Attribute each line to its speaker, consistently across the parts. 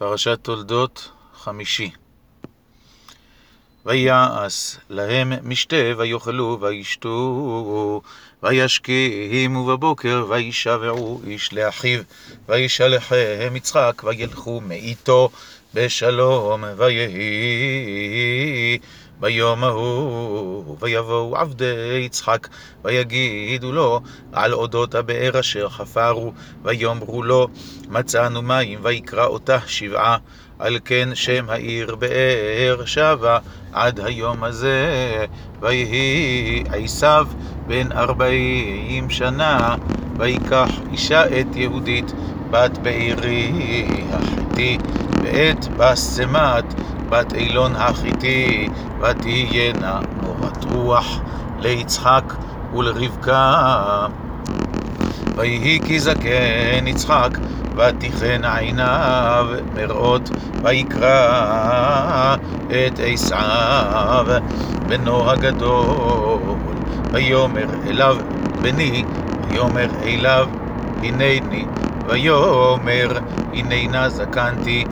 Speaker 1: פרשת תולדות חמישי. ויעש להם משתה, ויאכלו, וישתו, וישקימו בבוקר, וישבעו איש לאחיו, וישלחם יצחק, וילכו מאיתו בשלום, ויהי ביום ההוא, ויבואו עבדי יצחק, ויגידו לו על אודות הבאר אשר חפרו, ויאמרו לו מצאנו מים, ויקרא אותה שבעה, על כן שם העיר באר שבה עד היום הזה, ויהי עשיו בן ארבעים שנה, ויקח אישה את יהודית, בת בארי החיתי, ואת בסמת בת אילון החיתי, ותהיינה מורת רוח ליצחק ולרבקה. ויהי כי זקן יצחק, ותיכן עיניו מראות, ויקרא את עשיו בנו הגדול. ויאמר אליו בני, ויאמר אליו הנני, ויאמר הננה זקנתי,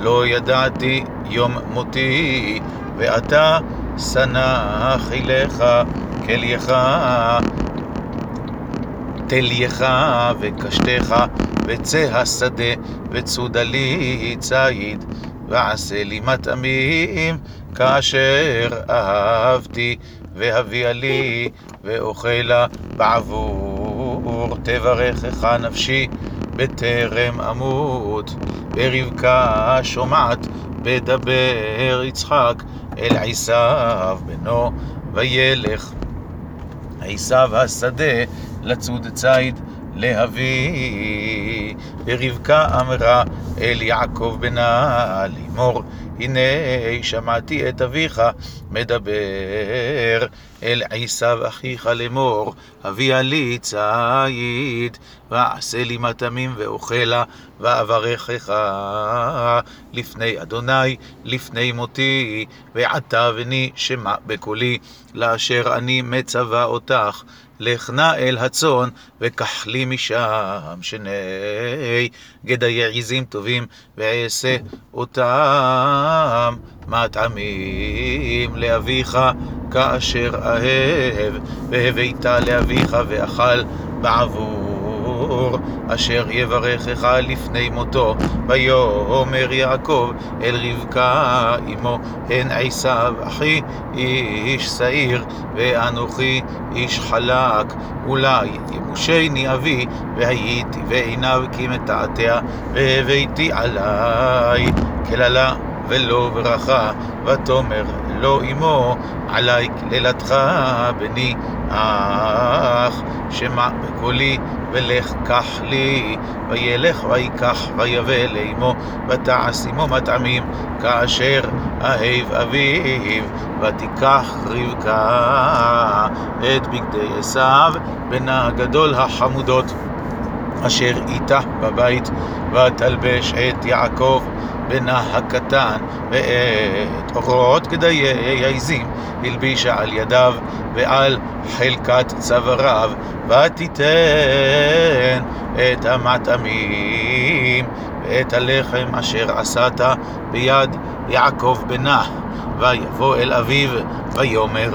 Speaker 1: לא ידעתי יום מותי, ואתה שנח אליך כלייך, תלייך וקשתך, וצא השדה, וצודה לי ציד, ועשה לי מטעמים, כאשר אהבתי, והביאה לי, ואוכלה בעבור, תברכך נפשי. בטרם אמות, ורבקה שומעת בדבר יצחק אל עשיו בנו, וילך עשיו השדה לצוד ציד להביא. ורבקה אמרה אל יעקב בנה לאמור, הנה שמעתי את אביך מדבר אל עשיו אחיך לאמור, הביאה לי ציד, ועשה לי מטעמים ואוכלה, ואברכך לפני אדוני, לפני מותי, ועתה בני שמע בקולי, לאשר אני מצווה אותך. לך נא אל הצאן, וקח לי משם שני גדיי עזים טובים, ואעשה אותם מטעמים לאביך כאשר אהב, והבאת לאביך ואכל בעבור, אשר יברכך לפני מותו. ויאמר יעקב אל רבקה אמו, הן עשיו אחי איש שעיר, ואנוכי איש חלק, אולי ימושני אבי, והייתי בעיניו כי מתעתע, והבאתי עלי קללה ולא ברכה, ותאמר לא אמו עלי קללתך בני אח, שמע בקולי ולך קח לי, וילך ויקח ויבא לאמו, ותעש עמו מטעמים, כאשר אהב אביו, ותיקח רבקה את בגדי עשיו, בנה הגדול החמודות, אשר איתה בבית, ותלבש את יעקב בנה הקטן, ואת אורות גדיי העזים הלבישה על ידיו ועל חלקת צוואריו, ותיתן את המטעמים ואת הלחם אשר עשת ביד יעקב בנה, ויבוא אל אביו ויאמר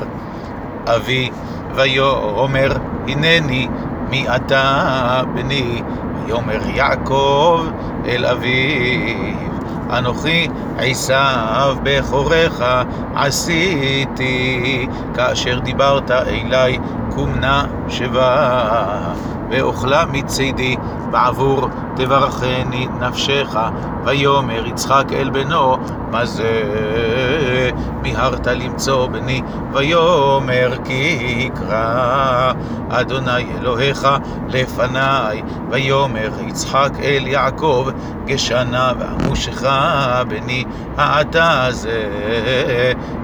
Speaker 1: אבי ויאמר הנני מי אתה בני? ויאמר יעקב אל אביו אנוכי עשיו בכורך עשיתי, כאשר דיברת אלי קומנה שבה, ואוכלה מצידי בעבור תברכני נפשך, ויאמר יצחק אל בנו, מה זה מיהרת למצוא בני, ויאמר כי יקרא אדוני אלוהיך לפניי, ויאמר יצחק אל יעקב, גשנה ועמושך בני, העתה זה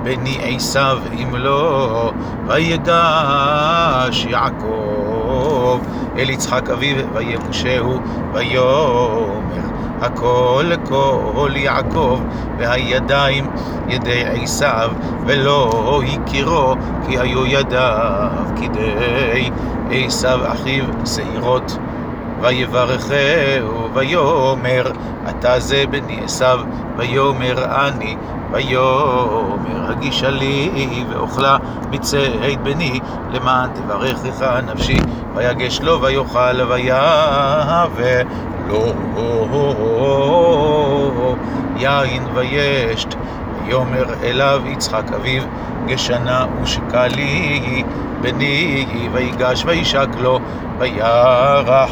Speaker 1: בני עשיו אם לא, ויגש יעקב אל יצחק אביו, וימושהו, ויאמר הכל לכל יעקב, והידיים ידי עשיו, ולא הכירו, כי היו ידיו כדי עשיו אחיו שעירות. ויברכהו ויאמר אתה זה בני עשיו ויאמר אני ויאמר הגישה לי ואוכלה מצאת בני למען תברכך נפשי ויגש לו ויאכל ויהווה יין וישת ויאמר אליו יצחק אביו גשנה ושקלי בני ויגש וישק לו וירח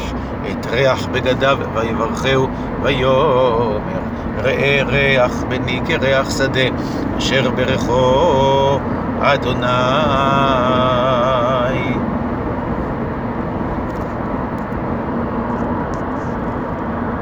Speaker 1: את ריח בגדיו ויברכהו ויאמר ראה ריח בני כריח שדה אשר ברכו אדוני